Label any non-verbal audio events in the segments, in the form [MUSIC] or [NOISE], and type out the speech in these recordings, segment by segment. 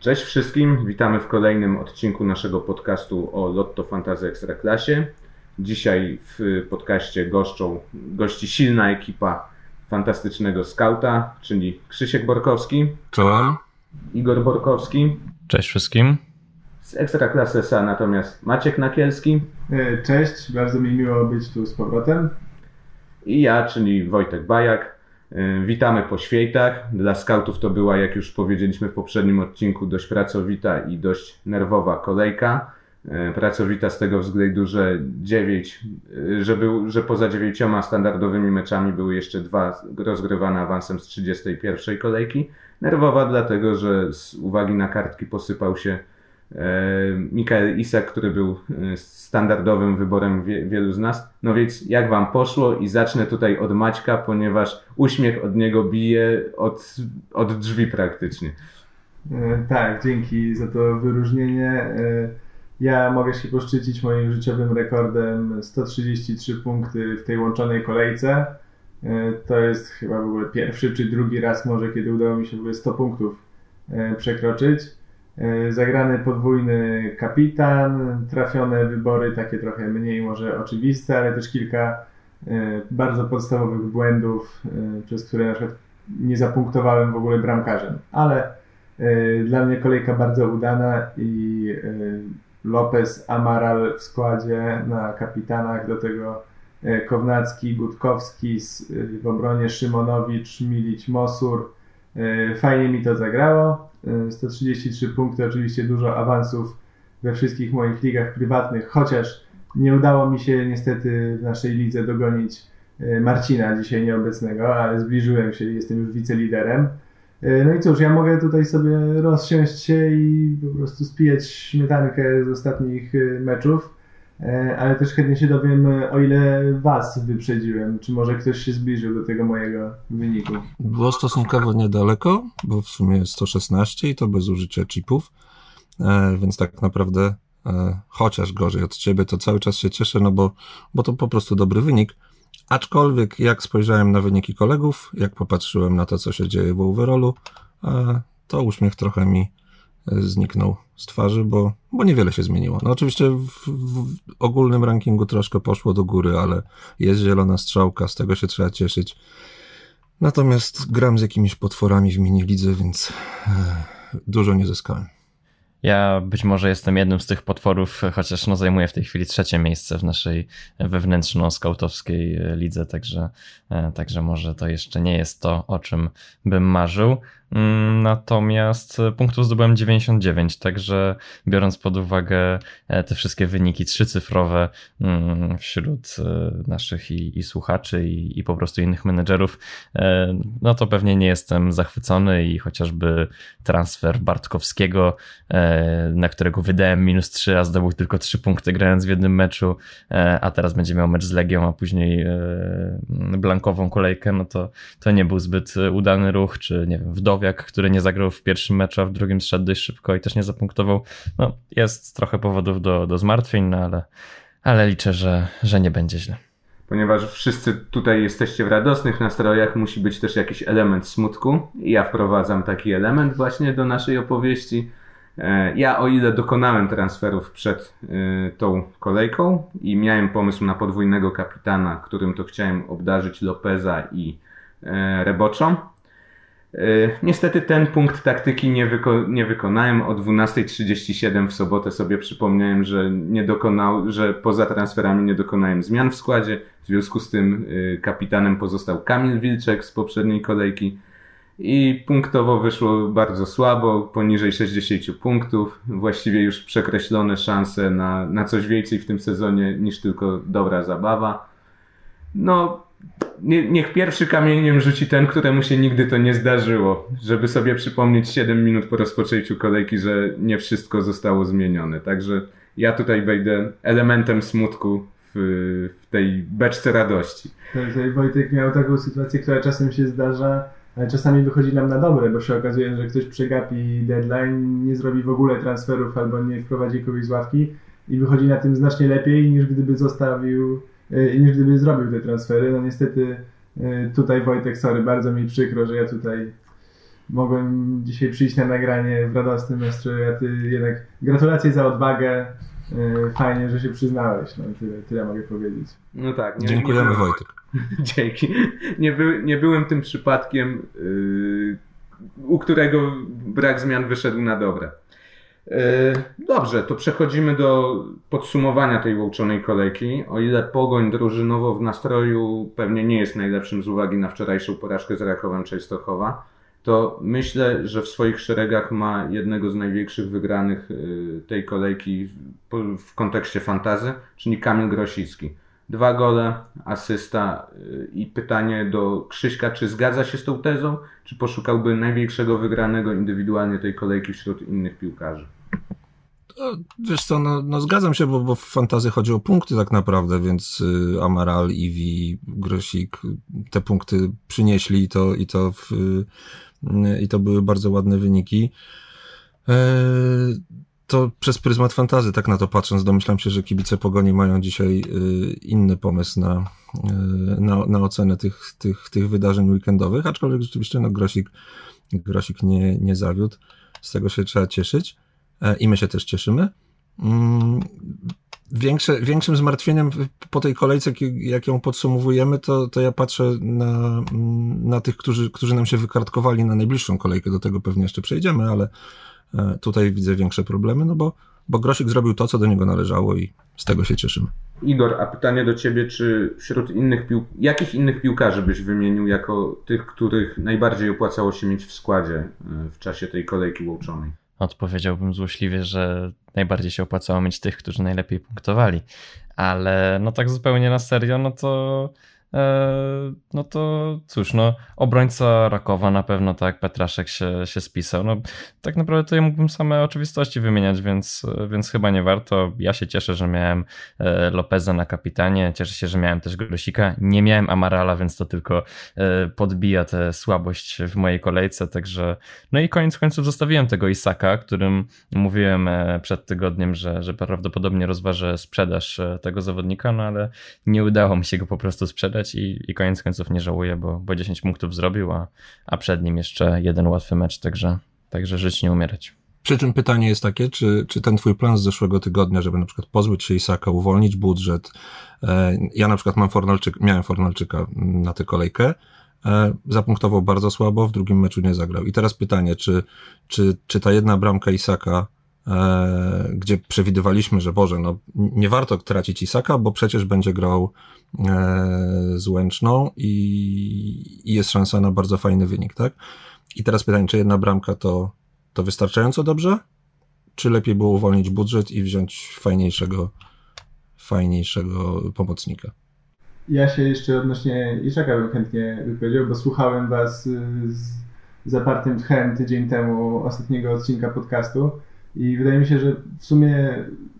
Cześć wszystkim, witamy w kolejnym odcinku naszego podcastu o Lotto Fantasy Ekstraklasie. Dzisiaj w podcaście goszczą, gości silna ekipa fantastycznego skauta, czyli Krzysiek Borkowski. Czołem. Igor Borkowski. Cześć wszystkim. Z Ekstraklasy SA natomiast Maciek Nakielski. E, cześć, bardzo mi miło być tu z powrotem. I ja, czyli Wojtek Bajak. E, witamy po świętach. Dla skautów to była, jak już powiedzieliśmy w poprzednim odcinku, dość pracowita i dość nerwowa kolejka. E, pracowita z tego względu, że dziewięć, e, że, był, że poza dziewięcioma standardowymi meczami były jeszcze dwa rozgrywane awansem z 31 kolejki. Nerwowa dlatego, że z uwagi na kartki posypał się Mikael Isak, który był standardowym wyborem wielu z nas. No więc jak wam poszło i zacznę tutaj od Maćka, ponieważ uśmiech od niego bije od, od drzwi praktycznie. Tak, dzięki za to wyróżnienie. Ja mogę się poszczycić moim życiowym rekordem 133 punkty w tej łączonej kolejce. E, to jest chyba w ogóle pierwszy czy drugi raz może, kiedy udało mi się w ogóle 100 punktów e, przekroczyć. E, zagrany podwójny kapitan, trafione wybory takie trochę mniej może oczywiste, ale też kilka bardzo podstawowych błędów, przez które na przykład nie zapunktowałem w ogóle bramkarzem. Ale dla mnie kolejka bardzo udana i Lopez, Amaral w składzie na kapitanach, do tego e, Kownacki, Gutkowski, e, w obronie Szymonowicz, Milić, Mosur. E, fajnie mi to zagrało. 133 punkty, oczywiście dużo awansów we wszystkich moich ligach prywatnych, chociaż nie udało mi się niestety w naszej lidze dogonić Marcina dzisiaj nieobecnego, ale zbliżyłem się jestem już wiceliderem. E, no i cóż, ja mogę tutaj sobie rozsiąść się i po prostu spijać śmietankę z ostatnich e, meczów, e, ale też chętnie się dowiem, o ile Was wyprzedziłem. Czy może ktoś się zbliżył do tego mojego wyniku? Było stosunkowo niedaleko, bo w sumie 116 i to bez użycia chipów, więc tak naprawdę chociaż gorzej od Ciebie, to cały czas się cieszę, no bo, bo to po prostu dobry wynik. Aczkolwiek jak spojrzałem na wyniki kolegów, jak popatrzyłem na to, co się dzieje w overallu, to uśmiech trochę mi e, zniknął z twarzy, bo, bo niewiele się zmieniło. No oczywiście w, w, ogólnym rankingu troszkę poszło do góry, ale jest zielona strzałka, z tego się trzeba cieszyć. Natomiast gram z jakimiś potworami w mini lidze, więc e, dużo nie zyskałem. Ja być może jestem jednym z tych potworów, chociaż no zajmuję w tej chwili trzecie miejsce w naszej wewnętrzno-skautowskiej lidze, także, e, także może to jeszcze nie jest to, o czym bym marzył. Mm, natomiast punktów zdobyłem 99, także biorąc pod uwagę e, te wszystkie wyniki trzycyfrowe mm, wśród e, naszych i, i słuchaczy, i, i, po prostu innych menedżerów, e, no to pewnie nie jestem zachwycony i chociażby transfer Bartkowskiego, na którego wydałem minus 3, a zdobył tylko 3 punkty grając w jednym meczu, a teraz będzie miał mecz z Legią, a później blankową kolejkę, no to, to nie był zbyt udany ruch, czy nie wiem, wdowa Borowiak, który nie zagrał w pierwszym meczu, a w drugim zszedł dość szybko i też nie zapunktował. No, jest trochę powodów do, do zmartwień, no ale, ale liczę, że, że nie będzie źle. Ponieważ wszyscy tutaj jesteście w radosnych nastrojach, musi być też jakiś element smutku. I ja wprowadzam taki element właśnie do naszej opowieści. E, ja, o ile dokonałem transferów przed e, tą kolejką i miałem pomysł na podwójnego kapitana, którym to chciałem obdarzyć Lopeza i e, Reboczą, niestety ten punkt taktyki nie, wyko nie wykonałem. O 12.37 w sobotę sobie przypomniałem, że, nie dokonał, że poza transferami nie dokonałem zmian w składzie. W związku z tym e, kapitanem pozostał Kamil Wilczek z poprzedniej kolejki. I punktowo wyszło bardzo słabo, poniżej 60 punktów. Właściwie już przekreślone szanse na, na coś więcej w tym sezonie niż tylko dobra zabawa. No, nie, niech pierwszy kamieniem rzuci ten, któremu się nigdy to nie zdarzyło, żeby sobie przypomnieć 7 minut po rozpoczęciu kolejki, że nie wszystko zostało zmienione. Także ja tutaj wejdę elementem smutku w, w tej beczce radości. Tak, Wojtek miał taką sytuację, która czasem się zdarza, ale czasami wychodzi nam na dobre, bo się okazuje, że ktoś przegapi deadline, nie zrobi w ogóle transferów albo nie wprowadzi kogoś z ławki i wychodzi na tym znacznie lepiej niż gdyby zostawił niż gdyby zrobił te transfery. No niestety e, tutaj Wojtek, sorry, bardzo mi przykro, że ja tutaj mogłem dzisiaj przyjść na nagranie w radosnym nastroju, a ty jednak gratulacje za odwagę. E, fajnie, że się przyznałeś. No, tyle, tyle mogę powiedzieć. No tak. Nie, Dziękujemy nie byłem, Wojtek. [LAUGHS] Dzięki. Nie, by, nie byłem tym przypadkiem, yy, u którego brak zmian wyszedł na dobre. Yy, dobrze, to przechodzimy do podsumowania tej łączonej kolejki. O ile pogoń drużynowo w nastroju pewnie nie jest najlepszym z uwagi na wczorajszą porażkę z Rakowem Częstochowa, to myślę, że w swoich szeregach ma jednego z największych wygranych yy, tej kolejki w, kontekście fantazy, czyli Kamil Grosicki. Dwa gole, asysta yy, i pytanie do Krzyśka, czy zgadza się z tą tezą, czy poszukałby największego wygranego indywidualnie tej kolejki wśród innych piłkarzy? To, wiesz co, no, no zgadzam się, bo, bo w fantazy chodzi o punkty tak naprawdę, więc y, Amaral, Iwi, Grosik te punkty przynieśli i to, i to, w, y, i to były bardzo ładne wyniki. E, to przez pryzmat fantazy, tak na to patrząc, domyślam się, że kibice Pogoni mają dzisiaj y, inny pomysł na, y, na, na ocenę tych, tych, tych wydarzeń weekendowych, aczkolwiek rzeczywiście no, Grosik, Grosik nie, nie zawiódł. Z tego się trzeba cieszyć i my się też cieszymy. Mm, Większe, większym zmartwieniem po tej kolejce, jak ją podsumowujemy, to, to ja patrzę na, na tych, którzy, którzy nam się wykartkowali na najbliższą kolejkę. Do tego pewnie jeszcze przejdziemy, ale e, tutaj widzę większe problemy, no bo, bo Grosik zrobił to, co do niego należało i z tego się cieszymy. Igor, a pytanie do Ciebie, czy wśród innych pił... jakich innych piłkarzy byś wymienił jako tych, których najbardziej opłacało się mieć w składzie e, w czasie tej kolejki łączonej? Odpowiedziałbym złośliwie, że najbardziej się opłacało mieć tych, którzy najlepiej punktowali. Ale no tak zupełnie na serio, no to no to cóż, no obrońca Rakowa na pewno tak, Petraszek się, się spisał. No tak naprawdę to ja mógłbym same oczywistości wymieniać, więc, więc chyba nie warto. Ja się cieszę, że miałem e, Lopeza na kapitanie, cieszę się, że miałem też Grosika. Nie miałem Amarala, więc to tylko e, podbija tę słabość w mojej kolejce, także no i koniec końców zostawiłem tego Isaka, którym mówiłem przed tygodniem, że, że prawdopodobnie rozważę sprzedaż tego zawodnika, no ale nie udało mi się go po prostu sprzedać i, i koniec końców nie żałuję, bo, bo 10 punktów zrobił, a, a przed nim jeszcze jeden łatwy mecz, także, także żyć nie umierać. Przy czym pytanie jest takie, czy, czy ten twój plan z zeszłego tygodnia, żeby na przykład pozbyć się Isaka, uwolnić budżet, e, ja na przykład mam Fornalczyk, miałem Fornalczyka na tę kolejkę, e, zapunktował bardzo słabo, w drugim meczu nie zagrał. I teraz pytanie, czy, czy, czy ta jedna bramka Isaka gdzie przewidywaliśmy, że Boże, no nie warto tracić Isaka, bo przecież będzie grał e, z Łęczną i, jest szansa na bardzo fajny wynik, tak? I teraz pytanie, czy jedna bramka to, to wystarczająco dobrze? Czy lepiej było uwolnić budżet i wziąć fajniejszego, fajniejszego pomocnika? Ja się jeszcze odnośnie Isaka bym chętnie wypowiedział, bo słuchałem Was z zapartym tchem tydzień temu ostatniego odcinka podcastu i wydaje mi się, że w sumie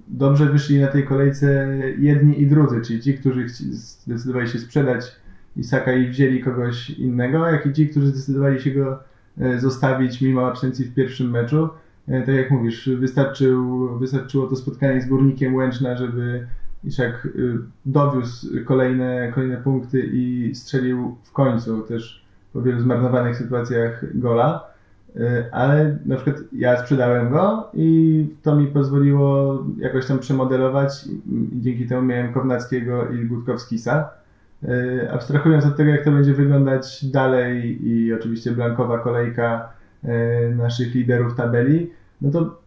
dobrze wyszli na tej kolejce jedni i drudzy, czyli ci, którzy zdecydowali się sprzedać Isaka i wzięli kogoś innego, jak i ci, którzy zdecydowali się go e, zostawić mimo absencji w pierwszym meczu. E, tak jak mówisz, wystarczył, wystarczyło to spotkanie z Górnikiem Łęczna, żeby Isak e, dowiózł kolejne, kolejne punkty i strzelił w końcu też po wielu zmarnowanych sytuacjach gola. Y, ale na przykład ja sprzedałem go i to mi pozwoliło jakoś tam przemodelować dzięki temu miałem Kownackiego i Gutkowskisa. Y, abstrahując od tego, jak to będzie wyglądać dalej i oczywiście blankowa kolejka y, naszych liderów tabeli, no to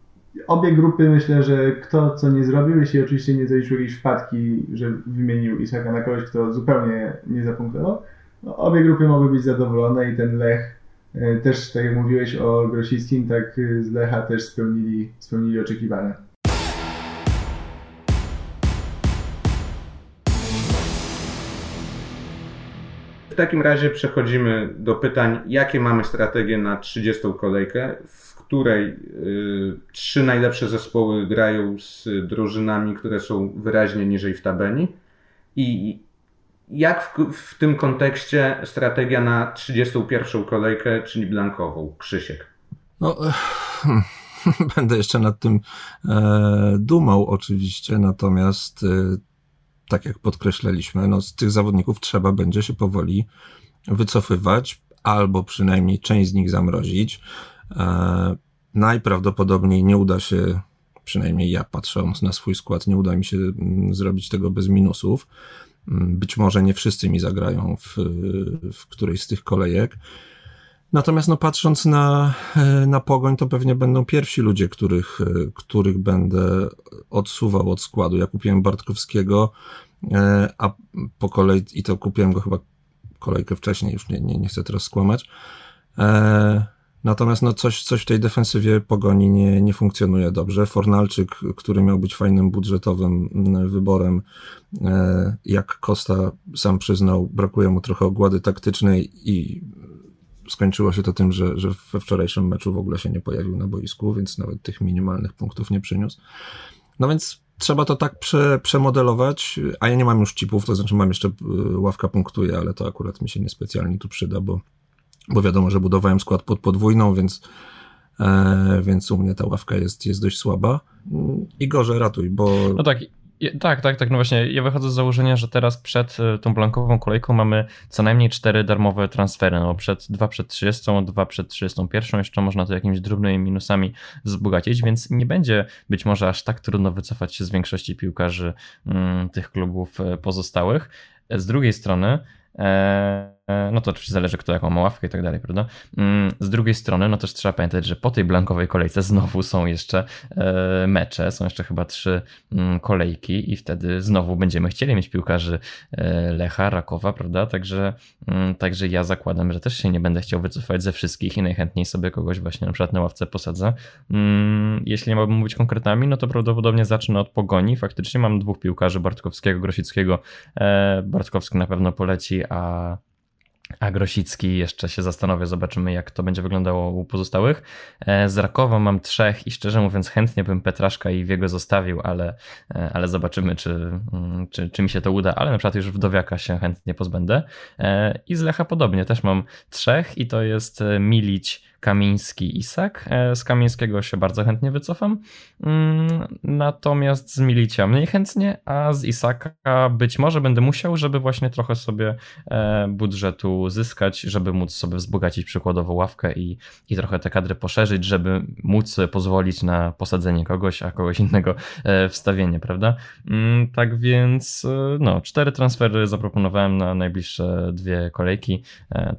obie grupy myślę, że kto co nie zrobił, jeśli oczywiście nie zaliczył jakiejś wpadki, że wymienił Isaka na kogoś, kto zupełnie nie zapunktował, no obie grupy mogły być zadowolone i ten Lech też, tak jak mówiłeś o Grosickim, tak e, z Lecha też spełnili, spełnili oczekiwania. W takim razie przechodzimy do pytań, jakie mamy strategie na 30. kolejkę, w której y, trzy najlepsze zespoły grają z drużynami, które są wyraźnie niżej w tabeli i jak w, w, tym kontekście strategia na 31. kolejkę, czyli blankową? Krzysiek. No, hmm, [LAUGHS] będę jeszcze nad tym e, dumał oczywiście, natomiast e, tak jak podkreślaliśmy, no, z tych zawodników trzeba będzie się powoli wycofywać, albo przynajmniej część z nich zamrozić. Najprawdopodobniej nie uda się, przynajmniej ja patrząc na swój skład, nie uda mi się mm, zrobić tego bez minusów. Być może nie wszyscy mi zagrają w, w którejś z tych kolejek. Natomiast no, patrząc na, na pogoń, to pewnie będą pierwsi ludzie, których, których będę odsuwał od składu. Ja kupiłem Bartkowskiego, e, a po kolei, i to kupiłem go chyba kolejkę wcześniej, już nie, nie, nie chcę teraz skłamać. Natomiast no coś, coś w tej defensywie pogoni nie, nie funkcjonuje dobrze. Fornalczyk, który miał być fajnym budżetowym mm, wyborem, e, jak Costa sam przyznał, brakuje mu trochę ogłady taktycznej i skończyło się to tym, że, że we wczorajszym meczu w ogóle się nie pojawił na boisku, więc nawet tych minimalnych punktów nie przyniósł. No więc trzeba to tak prze, przemodelować, a ja nie mam już chipów, to znaczy mam jeszcze y, ławka punktuje, ale to akurat mi się niespecjalnie tu przyda, bo, bo wiadomo, że budowałem skład pod podwójną, więc, e, więc u mnie ta ławka jest, jest dość słaba. I gorzej ratuj, bo... No tak, tak, tak, tak. No właśnie, ja wychodzę z założenia, że teraz przed e, tą blankową kolejką mamy co najmniej cztery darmowe transfery. No, przed, dwa przed 30, dwa przed 31. Jeszcze można to jakimiś drobnymi minusami wzbogacić, więc nie będzie być może aż tak trudno wycofać się z większości piłkarzy mm, tych klubów e, pozostałych. Z drugiej strony, e, no to oczywiście zależy, kto jaką ma ławkę i tak dalej, prawda? Mm, z drugiej strony, no też trzeba pamiętać, że po tej blankowej kolejce znowu są jeszcze e, mecze, są jeszcze chyba trzy mm, kolejki i wtedy znowu będziemy chcieli mieć piłkarzy e, Lecha, Rakowa, prawda? Także, mm, także ja zakładam, że też się nie będę chciał wycofać ze wszystkich i najchętniej sobie kogoś właśnie na przykład na ławce posadzę. Jeśli miałbym mówić konkretami, no to prawdopodobnie zacznę od Pogoni. Faktycznie mam dwóch piłkarzy, Bartkowskiego, Grosickiego. E, Bartkowski na pewno poleci, a a Grosicki jeszcze się zastanowię, zobaczymy jak to będzie wyglądało u pozostałych. E, z Rakowa mam trzech i szczerze mówiąc chętnie bym Petraszka i Wiego zostawił, ale, e, ale zobaczymy czy, mm, czy, czy mi się to uda, ale na przykład już Wdowiaka się chętnie pozbędę. E, I z Lecha podobnie, też mam trzech i to jest Milić, Kamiński, Isak. E, z Kamińskiego się bardzo chętnie wycofam, mm, natomiast z Milicia mniej chętnie, a z Isaka być może będę musiał, żeby właśnie trochę sobie e, budżetu zyskać, żeby móc sobie wzbogacić przykładowo ławkę i, i trochę te kadry poszerzyć, żeby móc pozwolić na posadzenie kogoś, a kogoś innego e, wstawienie, prawda? Mm, tak więc no, cztery transfery zaproponowałem na najbliższe dwie kolejki.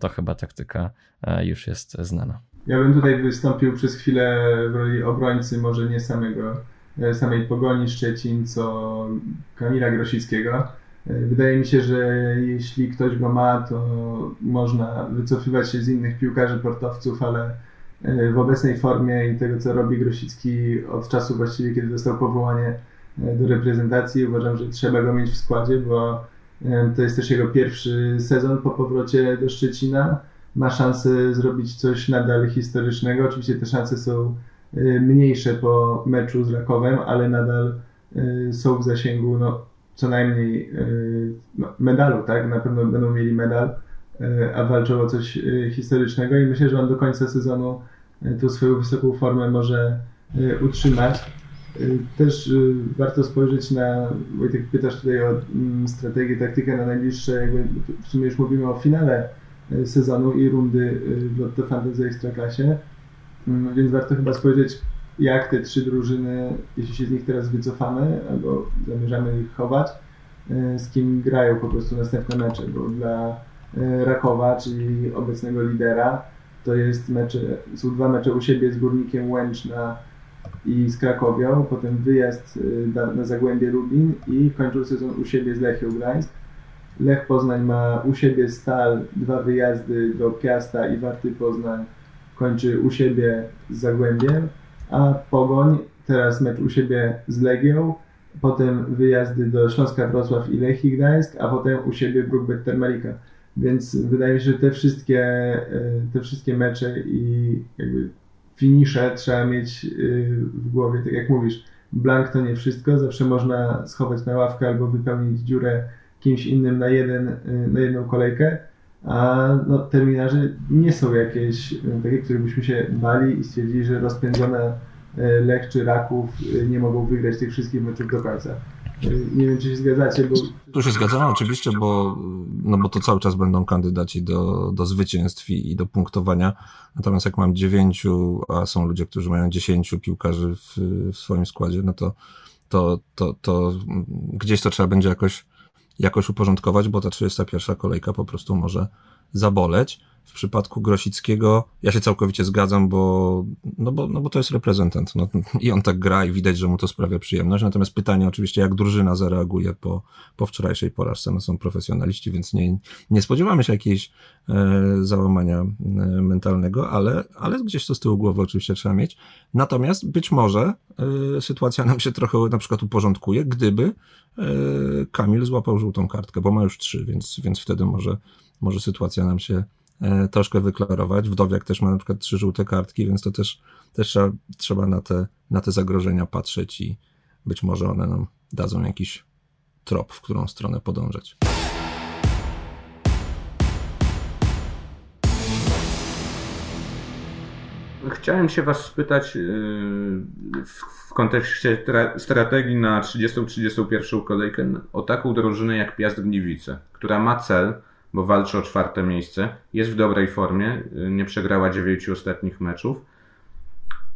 To chyba taktyka już jest znana. Ja bym tutaj wystąpił przez chwilę w roli obrońcy, może nie samego, e, samej Pogoni Szczecin, co Kamila Grosickiego. E, wydaje mi się, że jeśli ktoś go ma, to można wycofywać się z innych piłkarzy, portowców, ale e, w obecnej formie i tego, co robi Grosicki od czasu właściwie, kiedy dostał powołanie do reprezentacji, uważam, że trzeba go mieć w składzie, bo to jest też jego pierwszy sezon po powrocie do Szczecina ma szansę zrobić coś nadal historycznego. Oczywiście te szanse są y, mniejsze po meczu z Rakowem, ale nadal y, są w zasięgu no, co najmniej y, no, medalu, tak? Na pewno będą mieli medal, a walczą o coś historycznego i myślę, że on do końca sezonu tą swoją wysoką formę może utrzymać. Też warto spojrzeć na, Wojtek pytasz tutaj o mm, strategię, taktykę na najbliższe, jakby w sumie już mówimy o finale sezonu i rundy e, w Lotto Fantasy Ekstraklasie. Mm, więc warto chyba spojrzeć, jak te trzy drużyny, jeśli się z nich teraz wycofamy, albo zamierzamy ich chować, e, z kim grają po prostu następne mecze, bo dla Rakowa, czyli obecnego lidera, to jest mecze, są dwa mecze u siebie z Górnikiem Łęczna i z Krakowią, potem wyjazd na Zagłębie Lubin i kończą sezon u siebie z Lechią Gdańsk. Lech Poznań ma u siebie Stal, dwa wyjazdy do Piasta i Warty Poznań kończy u siebie z Zagłębiem, a Pogoń teraz mecz u siebie z Legią, potem wyjazdy do Śląska Wrocław i Lechii Gdańsk, a potem u siebie Brookbet Termalika. Więc wydaje mi się, że te wszystkie, e, te wszystkie mecze i jakby finisze trzeba mieć e, w głowie, tak jak mówisz. Blank to nie wszystko, zawsze można schować na ławkę albo wypełnić dziurę kimś innym na, jeden, na jedną kolejkę, a no, terminarze nie są jakieś y, takie, które byśmy się bali i stwierdzili, że rozpędzone y, Lech czy Raków nie mogą wygrać tych wszystkich meczów do końca. Nie wiem, czy się zgadzacie, bo... Tu się zgadzamy oczywiście, bo, no bo to cały czas będą kandydaci do, do zwycięstw i do punktowania. Natomiast jak mam dziewięciu, a są ludzie, którzy mają dziesięciu piłkarzy w, w swoim składzie, no to, to, to, to gdzieś to trzeba będzie jakoś, jakoś uporządkować, bo ta 31 kolejka po prostu może zaboleć. W przypadku Grosickiego ja się całkowicie zgadzam, bo, no bo, no bo to jest reprezentant. No, I on tak gra i widać, że mu to sprawia przyjemność. Natomiast pytanie oczywiście, jak drużyna zareaguje po, po wczorajszej porażce. No są profesjonaliści, więc nie, nie spodziewamy się jakiejś e, załamania e, mentalnego, ale, ale gdzieś to z tyłu głowy oczywiście trzeba mieć. Natomiast być może e, sytuacja nam się trochę na przykład uporządkuje, gdyby e, Kamil złapał żółtą kartkę, bo ma już trzy, więc, więc wtedy może, może sytuacja nam się troszkę wyklarować. Wdowiak też ma na przykład trzy żółte kartki, więc to też, też trzeba, trzeba na, te, na te zagrożenia patrzeć i być może one nam dadzą jakiś trop, w którą stronę podążać. Chciałem się Was spytać yy, w kontekście strategii na 30-31 kolejkę o taką drużynę jak Piast Gliwice, która ma cel bo walczy o czwarte miejsce. Jest w dobrej formie, nie przegrała dziewięciu ostatnich meczów.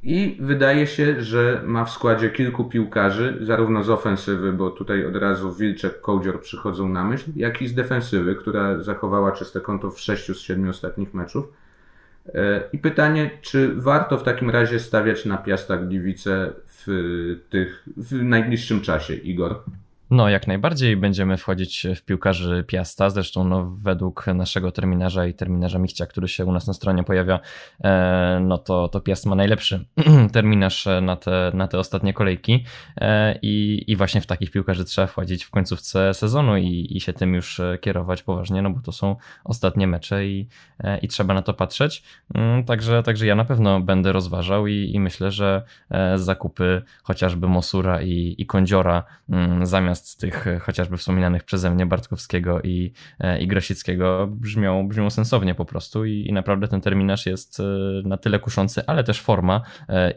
I wydaje się, że ma w składzie kilku piłkarzy, zarówno z ofensywy, bo tutaj od razu Wilczek, Kołdzior przychodzą na myśl, jak i z defensywy, która zachowała czyste konto w sześciu z siedmiu ostatnich meczów. E, I pytanie, czy warto w takim razie stawiać na Piasta Gliwice w, tych, w najbliższym czasie, Igor? No, jak najbardziej będziemy wchodzić w piłkarzy Piasta. Zresztą, no, według naszego terminarza i terminarza Michcia, który się u nas na stronie pojawia, e, no to, to Piast ma najlepszy [CLEARS THROAT] terminarz na te, na te ostatnie kolejki. E, i, I właśnie w takich piłkarzy trzeba wchodzić w końcówce sezonu i, i się tym już kierować poważnie, no bo to są ostatnie mecze i, e, i trzeba na to patrzeć. Mm, także, także ja na pewno będę rozważał i, i myślę, że zakupy chociażby Mosura i, i Kądziora mm, zamiast zamiast z tych e, chociażby wspominanych przeze mnie Bartkowskiego i, e, i Grosickiego brzmią, brzmią sensownie po prostu i, i naprawdę ten terminarz jest e, na tyle kuszący, ale też forma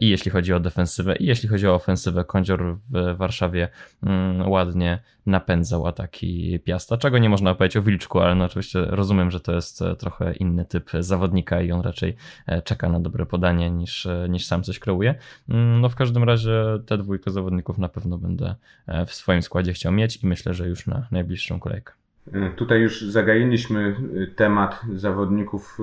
i jeśli chodzi o defensywę i jeśli chodzi o ofensywę, Kądzior w Warszawie mm, ładnie napędzał ataki Piasta, czego nie można powiedzieć o Wilczku, ale no oczywiście rozumiem, że to jest trochę inny typ zawodnika i on raczej czeka na dobre podanie niż, niż sam coś kreuje. Mm, no w każdym razie te dwójkę zawodników na pewno będę w swoim składzie będzie chciał mieć i myślę, że już na najbliższą kolejkę. E, tutaj już zagailiśmy e, temat zawodników e,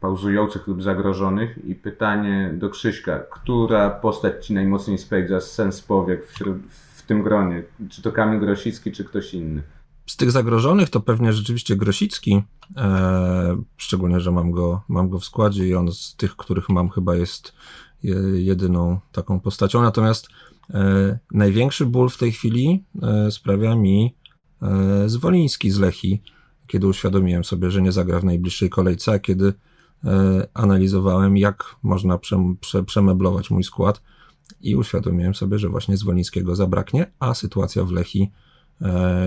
pauzujących lub zagrożonych i pytanie do Krzyśka, która postać Ci najmocniej spędza sens powiek wśród, w tym gronie? Czy to Kamil Grosicki, czy ktoś inny? Z tych zagrożonych to pewnie rzeczywiście Grosicki, e, szczególnie, że mam go, mam go w składzie i on z tych, których mam chyba jest jedyną taką postacią. Natomiast największy ból w tej chwili e, sprawia mi e, Zwoliński z Lechi, kiedy uświadomiłem sobie, że nie zagra w najbliższej kolejce, a kiedy analizowałem, jak można przemeblować mój skład i uświadomiłem sobie, że właśnie Zwolińskiego zabraknie, a sytuacja w Lechi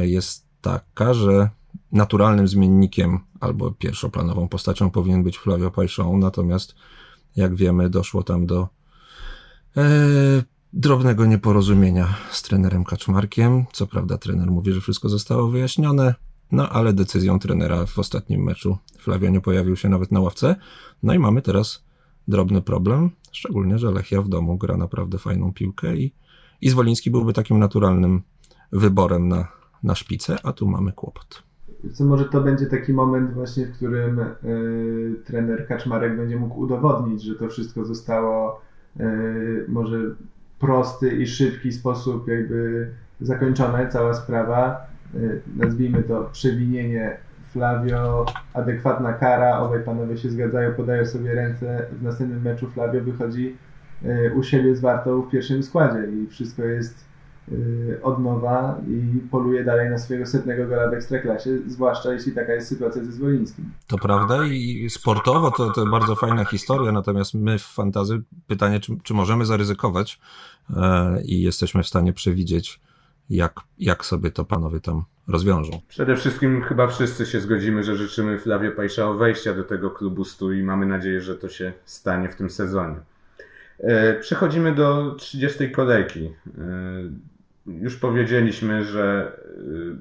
jest taka, że naturalnym zmiennikiem albo pierwszoplanową postacią powinien być Flavio Pajszą, natomiast jak wiemy doszło tam do drobnego nieporozumienia z trenerem Kaczmarkiem. Co prawda trener mówi, że wszystko zostało wyjaśnione, no ale decyzją trenera w ostatnim meczu Flavio nie pojawił się nawet na ławce. No i mamy teraz drobny problem, szczególnie, że Lechia w domu gra naprawdę fajną piłkę i, i Zwoliński byłby takim naturalnym wyborem na, na szpicę, a tu mamy kłopot. Co może to będzie taki moment właśnie, w którym y, trener Kaczmarek będzie mógł udowodnić, że to wszystko zostało y, może prosty i szybki sposób jakby zakończone, cała sprawa. Y, nazwijmy to przewinienie Flavio, adekwatna kara, obaj panowie się zgadzają, podają sobie ręce, w następnym meczu Flavio wychodzi y, u siebie z Wartą w pierwszym składzie i wszystko jest od nowa i poluje dalej na swojego setnego gola w Ekstraklasie, zwłaszcza jeśli taka jest sytuacja ze Zwolińskim. To prawda i sportowo to, to bardzo fajna historia, natomiast my w fantazy pytanie, czy, czy możemy zaryzykować, E, i jesteśmy w stanie przewidzieć, jak, jak sobie to panowie tam rozwiążą. Przede wszystkim chyba wszyscy się zgodzimy, że życzymy Flavio Pajszao wejścia do tego klubu stu i mamy nadzieję, że to się stanie w tym sezonie. E, przechodzimy do 30 kolejki. Już powiedzieliśmy, że y,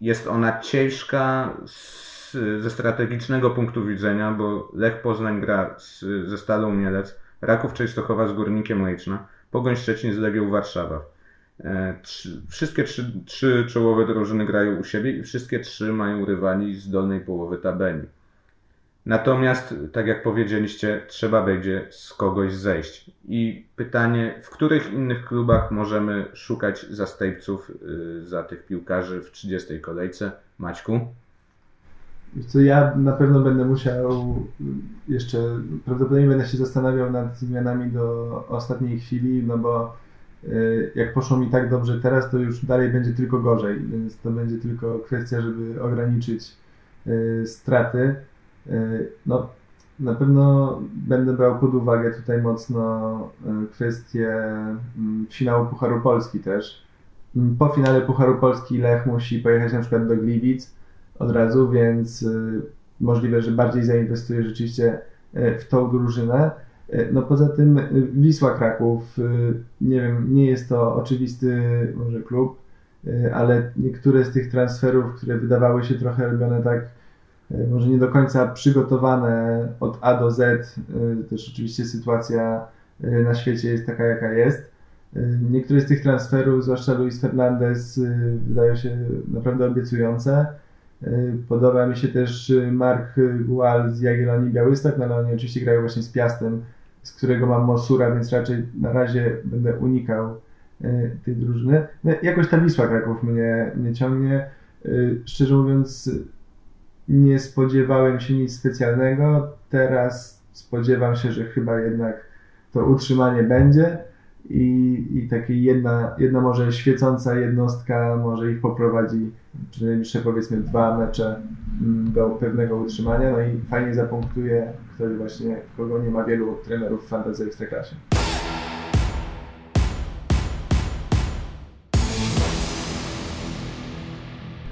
jest ona ciężka z, ze strategicznego punktu widzenia, bo Lech Poznań gra z, ze Stalą Mielec, Raków Częstochowa z Górnikiem Lejczna, Pogoń Szczecin z Legią Warszawa. E, trzy, wszystkie trzy, trzy czołowe drużyny grają u siebie i wszystkie trzy mają rywali z dolnej połowy tabeli. Natomiast, tak jak powiedzieliście, trzeba będzie z kogoś zejść. I pytanie, w których innych klubach możemy szukać zastępców y, za tych piłkarzy w 30 kolejce? Maćku? Co ja na pewno będę musiał jeszcze, prawdopodobnie będę się zastanawiał nad zmianami do ostatniej chwili, no bo y, jak poszło mi tak dobrze teraz, to już dalej będzie tylko gorzej, więc to będzie tylko kwestia, żeby ograniczyć y, straty. Y, no, na pewno będę brał pod uwagę tutaj mocno y, kwestię mm, finału Pucharu Polski też. Mm, po finale Pucharu Polski Lech musi pojechać na przykład do Gliwic od razu, więc y, możliwe, że bardziej zainwestuje rzeczywiście w tą drużynę. No poza tym Wisła Kraków, nie wiem, nie jest to oczywisty może klub, ale niektóre z tych transferów, które wydawały się trochę robione tak może nie do końca przygotowane od A do Z. E, też oczywiście sytuacja e, na świecie jest taka, jaka jest. Niektóre z tych transferów, zwłaszcza Luis Fernandez, wydają się naprawdę obiecujące. Podoba mi się też Mark Gual z Jagiellonii Białystok, no ale oni oczywiście grają właśnie z Piastem, z którego mam Mosura, więc raczej na razie będę unikał tej drużyny. No, jakoś ta Wisła Kraków mnie, mnie ciągnie. Szczerze mówiąc, nie spodziewałem się nic specjalnego. Teraz spodziewam się, że chyba jednak to utrzymanie będzie i, i takie jedna, jedna może świecąca jednostka może ich poprowadzi przez najbliższe powiedzmy dwa mecze mm, do pewnego utrzymania, no i fajnie zapunktuje ktoś właśnie, kogo nie ma wielu trenerów w fantasy ekstraklasie.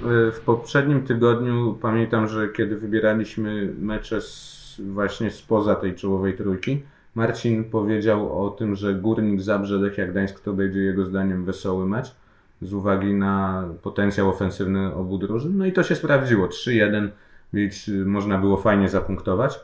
W poprzednim tygodniu pamiętam, że kiedy wybieraliśmy mecze z, właśnie spoza tej czołowej trójki, Marcin powiedział o tym, że Górnik Zabrze Lechia Gdańsk to będzie jego zdaniem wesoły mecz z uwagi na potencjał ofensywny obu drużyn. No i to się sprawdziło. 3-1, więc można było fajnie zapunktować.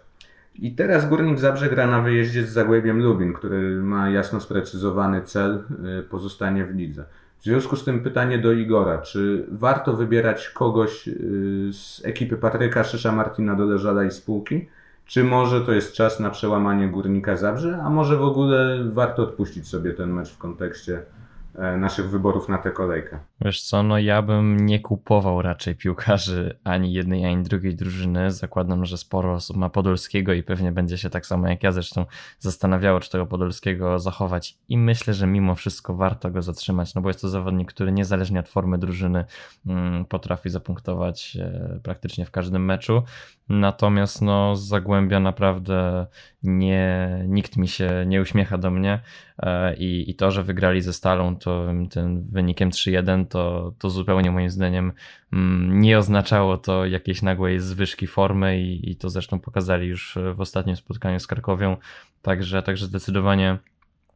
I teraz Górnik Zabrze gra na wyjeździe z Zagłębiem Lubin, który ma jasno sprecyzowany cel y, pozostanie w lidze. W związku z tym pytanie do Igora, czy warto wybierać kogoś y, z ekipy Patryka Szysza, Martina Doleżala i spółki, czy może to jest czas na przełamanie Górnika Zabrze, a może w ogóle warto odpuścić sobie ten mecz w kontekście naszych wyborów na tę kolejkę. Wiesz co, no ja bym nie kupował raczej piłkarzy ani jednej, ani drugiej drużyny. Zakładam, że sporo osób ma Podolskiego i pewnie będzie się tak samo jak ja zresztą zastanawiało, czy tego Podolskiego zachować. I myślę, że mimo wszystko warto go zatrzymać, no bo jest to zawodnik, który niezależnie od formy drużyny mm, potrafi zapunktować e, praktycznie w każdym meczu. Natomiast no z Zagłębia naprawdę nie, nikt mi się nie uśmiecha do mnie e, i, i to, że wygrali ze Stalą to tym wynikiem 3-1 to, to zupełnie moim zdaniem mm, nie oznaczało to jakiejś nagłej zwyżki formy i, i to zresztą pokazali już w ostatnim spotkaniu z Krakowią, także, także zdecydowanie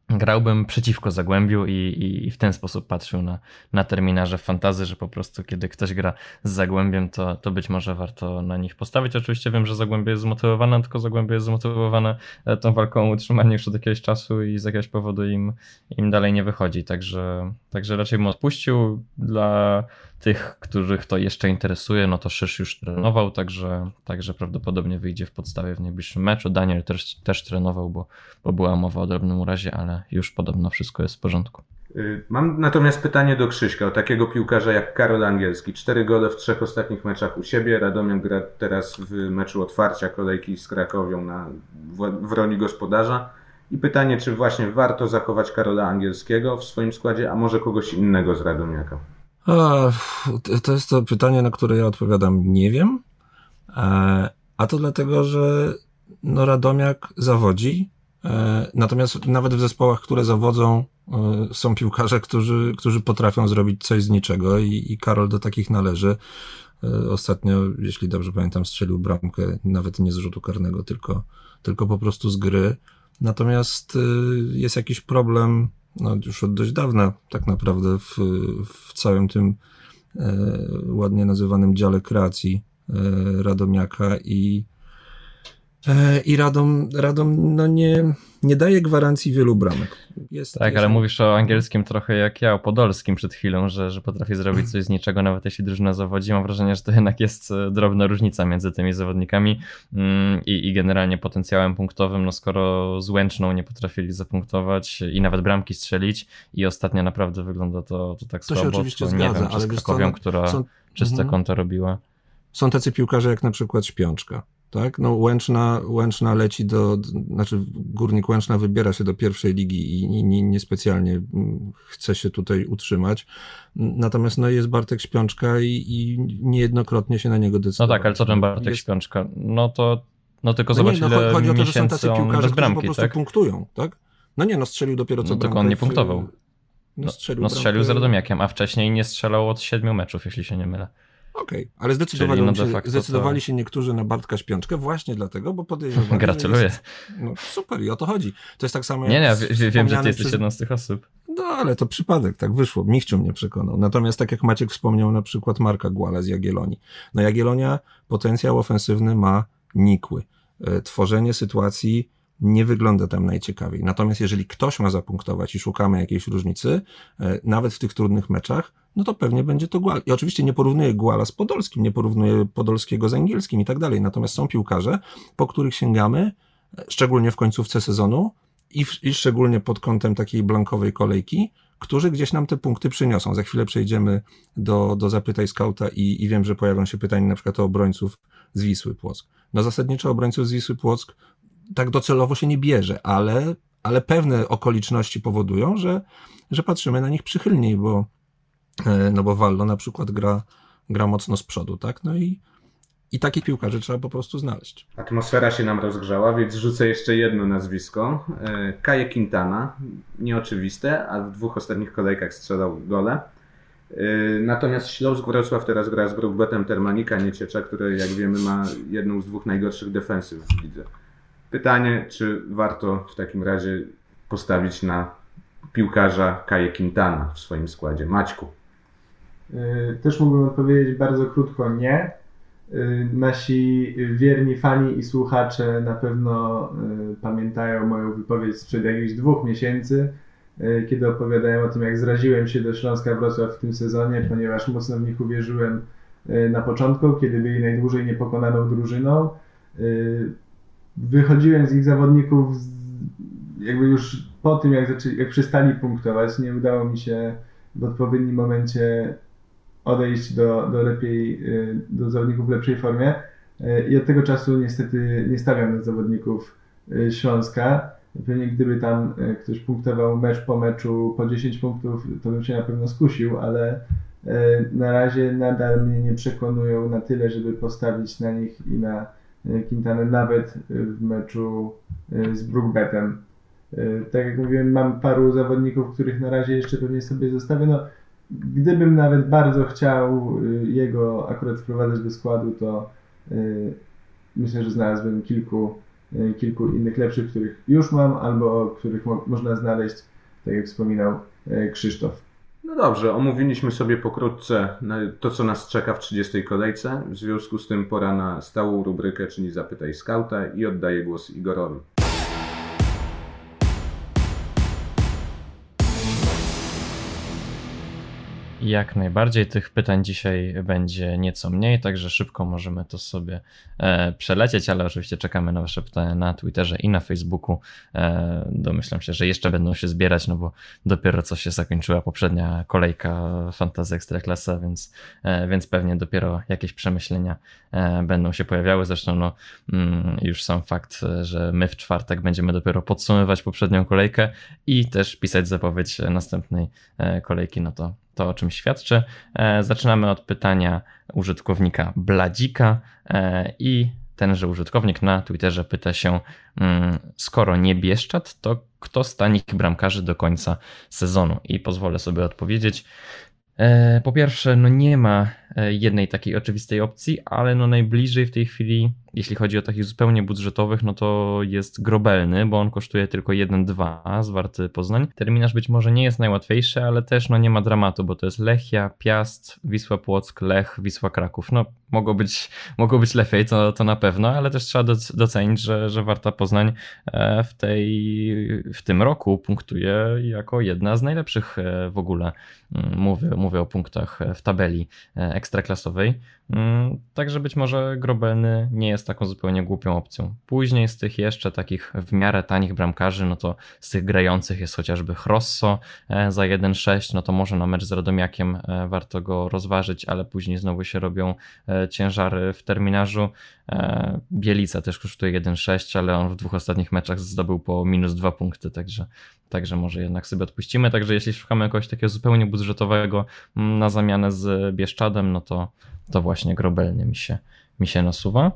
grałbym przeciwko Zagłębiu i, i, i, w ten sposób patrzył na, na terminarze fantazy, że po prostu kiedy ktoś gra z Zagłębiem, to, to być może warto na nich postawić. Oczywiście wiem, że Zagłębie jest zmotywowane, tylko Zagłębie jest zmotywowane e, tą walką o utrzymanie już od jakiegoś czasu i z jakiegoś powodu im, im dalej nie wychodzi. Także, także raczej bym odpuścił. Dla tych, których to jeszcze interesuje, no to Szysz już trenował, także, także prawdopodobnie wyjdzie w podstawie w najbliższym meczu. Daniel też, też trenował, bo, bo była mowa o drobnym urazie, ale już podobno wszystko jest w porządku. Y, mam natomiast pytanie do Krzyśka, o takiego piłkarza jak Karol Angielski. Cztery gole w trzech ostatnich meczach u siebie. Radomiak gra teraz w meczu otwarcia kolejki z Krakowią na, w, w roli gospodarza. I pytanie, czy właśnie warto zachować Karola Angielskiego w swoim składzie, a może kogoś innego z Radomiaka? To jest to pytanie, na które ja odpowiadam nie wiem. E, a to dlatego, że no Radomiak zawodzi. E, natomiast nawet w zespołach, które zawodzą, e, są piłkarze, którzy, którzy potrafią zrobić coś z niczego i, i Karol do takich należy. Ostatnio, jeśli dobrze pamiętam, strzelił bramkę nawet nie z rzutu karnego, tylko, tylko po prostu z gry. Natomiast jest jakiś problem no, już od dość dawna tak naprawdę w, w całym tym e, ładnie nazywanym dziale kreacji e, Radomiaka i I Radom, Radom no nie, nie daje gwarancji wielu bramek. Jest, tak, jest... ale mówisz o angielskim trochę jak ja, o podolskim przed chwilą, że, że potrafi zrobić coś z niczego, nawet jeśli drużyna zawodzi. Mam wrażenie, że to jednak jest e, drobna różnica między tymi zawodnikami mm, i, i generalnie potencjałem punktowym. No skoro z Łęczną nie potrafili zapunktować i nawet bramki strzelić i ostatnio naprawdę wygląda to, to tak to słabo, się oczywiście to zgadza, nie wiem, ale z Krakowią, no, która są... czyste mhm. konto robiła. Są tacy piłkarze jak na przykład Śpiączka tak? No Łęczna, Łęczna leci do, znaczy Górnik Łęczna wybiera się do pierwszej ligi i niespecjalnie nie, mm, chce się tutaj utrzymać. Natomiast no jest Bartek Śpiączka i, i niejednokrotnie się na niego decyduje. No tak, ale co ten Bartek jest... Śpiączka? No to no tylko no zobacz, nie, no, ile chodzi o to, że są tacy piłkarze, którzy po prostu tak? punktują, tak? No nie, no strzelił dopiero co no, tylko on nie punktował. No, strzelił, no, strzelił z Radomiakiem, a wcześniej nie strzelał od siedmiu meczów, jeśli się nie mylę. Okej, okay. ale zdecydowali, no się, zdecydowali to... się niektórzy na Bartka Śpiączkę właśnie dlatego, bo podejrzewam. Gratuluję. Jest, no super, i o to chodzi. To jest tak samo jak. Nie, nie, wie, wiem, że ty jesteś przez... jedną z tych osób. No, ale to przypadek, tak wyszło. Michciu mnie przekonał. Natomiast tak jak Maciek wspomniał, na przykład Marka Guala z Jagiellonii. No Jagiellonia potencjał ofensywny ma nikły. E, tworzenie sytuacji nie wygląda tam najciekawiej. Natomiast jeżeli ktoś ma zapunktować i szukamy jakiejś różnicy, e, nawet w tych trudnych meczach, no to pewnie będzie to Gual. I oczywiście nie porównuję Guala z Podolskim, nie porównuję Podolskiego z Angielskim i tak dalej. Natomiast są piłkarze, po których sięgamy, e, szczególnie w końcówce sezonu i, w, i szczególnie pod kątem takiej blankowej kolejki, którzy gdzieś nam te punkty przyniosą. Za chwilę przejdziemy do, do zapytaj skauta i, i wiem, że pojawią się pytania na przykład o obrońców z Wisły Płock. No zasadniczo obrońców z Wisły Płock tak docelowo się nie bierze, ale, ale pewne okoliczności powodują, że, że patrzymy na nich przychylniej, bo, e, no bo Wallo na przykład gra, gra mocno z przodu, tak? No i, i takich piłkarzy trzeba po prostu znaleźć. Atmosfera się nam rozgrzała, więc rzucę jeszcze jedno nazwisko. E, Kaje Quintana. Nieoczywiste, a w dwóch ostatnich kolejkach strzelał gole. E, natomiast Śląsk Wrocław teraz gra z Brookbetem Termanika Nieciecza, który jak wiemy ma jedną z dwóch najgorszych defensyw w lidze. Pytanie, czy warto w takim razie postawić na piłkarza Kaje Quintana w swoim składzie? Maćku. Y, też mógłbym odpowiedzieć bardzo krótko nie. Y, nasi wierni fani i słuchacze na pewno y, pamiętają moją wypowiedź sprzed jakichś dwóch miesięcy, kiedy opowiadałem o tym, jak zraziłem się do Śląska Wrocław w tym sezonie, ponieważ mocno w nich uwierzyłem na początku, kiedy byli najdłużej niepokonaną drużyną wychodziłem z ich zawodników jakby już po tym, jak, zaczęli, jak przestali punktować, nie udało mi się w odpowiednim momencie odejść do, do lepiej, y, do zawodników w lepszej formie. Y, I od tego czasu niestety nie stawiam na zawodników y, Śląska. Pewnie gdyby tam ktoś punktował mecz po meczu po 10 punktów, to bym się na pewno skusił, ale na razie nadal mnie nie przekonują na tyle, żeby postawić na nich i na Quintana nawet w meczu e, z Brookbetem. E, tak jak mówiłem, mam paru zawodników, których na razie jeszcze pewnie sobie zostawię. No, gdybym nawet bardzo chciał jego akurat wprowadzać do składu, to myślę, że znalazłbym kilku, kilku innych lepszych, których już mam, albo których mo można znaleźć, tak jak wspominał Krzysztof. No dobrze, omówiliśmy sobie pokrótce to, co nas czeka w 30 kolejce. W związku z tym pora na stałą rubrykę, czyli Zapytaj Skauta i oddaję głos Igorowi. Jak najbardziej tych pytań dzisiaj będzie nieco mniej, także szybko możemy to sobie e, przelecieć, ale oczywiście czekamy na Wasze pytania na Twitterze i na Facebooku. E, domyślam się, że jeszcze będą się zbierać, no bo dopiero co się zakończyła poprzednia kolejka Fantasy Ekstraklasa, więc, e, więc pewnie dopiero jakieś przemyślenia e, będą się pojawiały. Zresztą no, mm, już sam fakt, że my w czwartek będziemy dopiero podsumowywać poprzednią kolejkę i też pisać zapowiedź następnej e, kolejki, no to to o czym świadczy. E, zaczynamy od pytania użytkownika Bladzika e, i tenże użytkownik na Twitterze pyta się, mm, skoro nie Bieszczad, to kto stanie bramkarzy do końca sezonu? I pozwolę sobie odpowiedzieć. E, po pierwsze, no nie ma jednej takiej oczywistej opcji, ale no najbliżej w tej chwili jeśli chodzi o takich zupełnie budżetowych, no to jest grobelny, bo on kosztuje tylko 1,2 zwarty Poznań. Terminarz być może nie jest najłatwiejszy, ale też no nie ma dramatu, bo to jest Lechia, Piast, Wisła Płock, Lech, Wisła Kraków. No mogło być, [LAUGHS] mogło być lepiej, to, to na pewno, ale też trzeba docenić, że, że Warta Poznań e, w, tej, w tym roku punktuje jako jedna z najlepszych e, w ogóle. Mm, mówię, mówię o punktach w tabeli e, ekstraklasowej. Mm, także być może Grobelny nie jest taką zupełnie głupią opcją. Później z tych jeszcze takich w miarę tanich bramkarzy, no to z tych grających jest chociażby Chrosso za 1,6, no to może na mecz z Radomiakiem warto go rozważyć, ale później znowu się robią ciężary w terminarzu. E, Bielica też kosztuje 1,6, ale on w dwóch ostatnich meczach zdobył po minus 2 punkty, także, także może jednak sobie odpuścimy. Także jeśli szukamy kogoś takiego zupełnie budżetowego mm, na zamianę z Bieszczadem, no to, to właśnie Grobelny mi się, mi się nasuwa.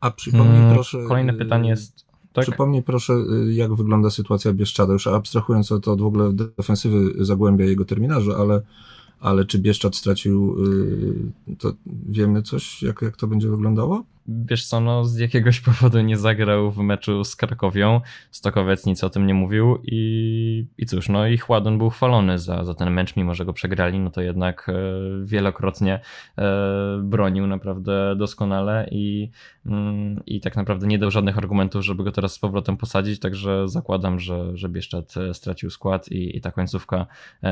A przypomnij mm, proszę. Kolejne pytanie jest. Tak? Przypomnij proszę, y, jak wygląda sytuacja Bieszczada, już abstrahując od, od w ogóle defensywy Zagłębia jego terminarza, ale ale czy Bieszczad stracił, y, to wiemy coś, jak, jak to będzie wyglądało? Wiesz co, no z jakiegoś [LAUGHS] powodu nie zagrał w meczu z Krakowią, Stokowiec nic o tym nie mówił i, i cóż, no i Chładon był chwalony za, za ten mecz, mimo że go przegrali, no to jednak e, wielokrotnie e, bronił naprawdę doskonale i, mm, i tak naprawdę nie dał żadnych argumentów, żeby go teraz z powrotem posadzić, także zakładam, że, że Bieszczad e, stracił skład i, i ta końcówka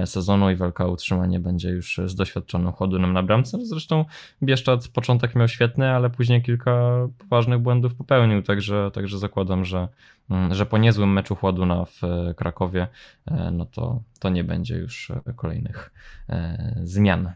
sezonu i walka o utrzymanie będzie już z doświadczonym Chładunem na bramce. Zresztą Bieszczad początek miał świetny, ale później kilka kilka poważnych błędów popełnił, także, także zakładam, że, mm, że po niezłym meczu Chładuna w e, Krakowie, e, no to, to nie będzie już e, kolejnych zmian.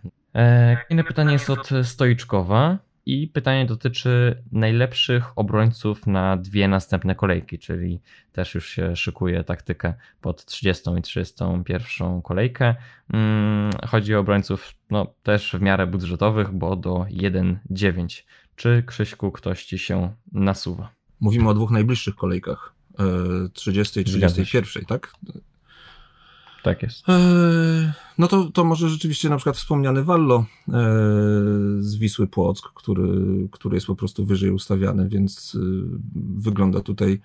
Inne pytanie jest od Stoiczkowa. I pytanie dotyczy najlepszych obrońców na dwie następne kolejki, czyli też już się szykuje taktykę pod 30 i 31 kolejkę. Mm, chodzi o obrońców no, też w miarę budżetowych, bo do 1,9 czy Krzyśku ktoś ci się nasuwa? Mówimy o dwóch najbliższych kolejkach. 30 e, i 31, tak? Tak jest. E, no to, to może rzeczywiście na przykład wspomniany Wallo e, z Wisły Płock, który, który jest po prostu wyżej ustawiany, więc wygląda tutaj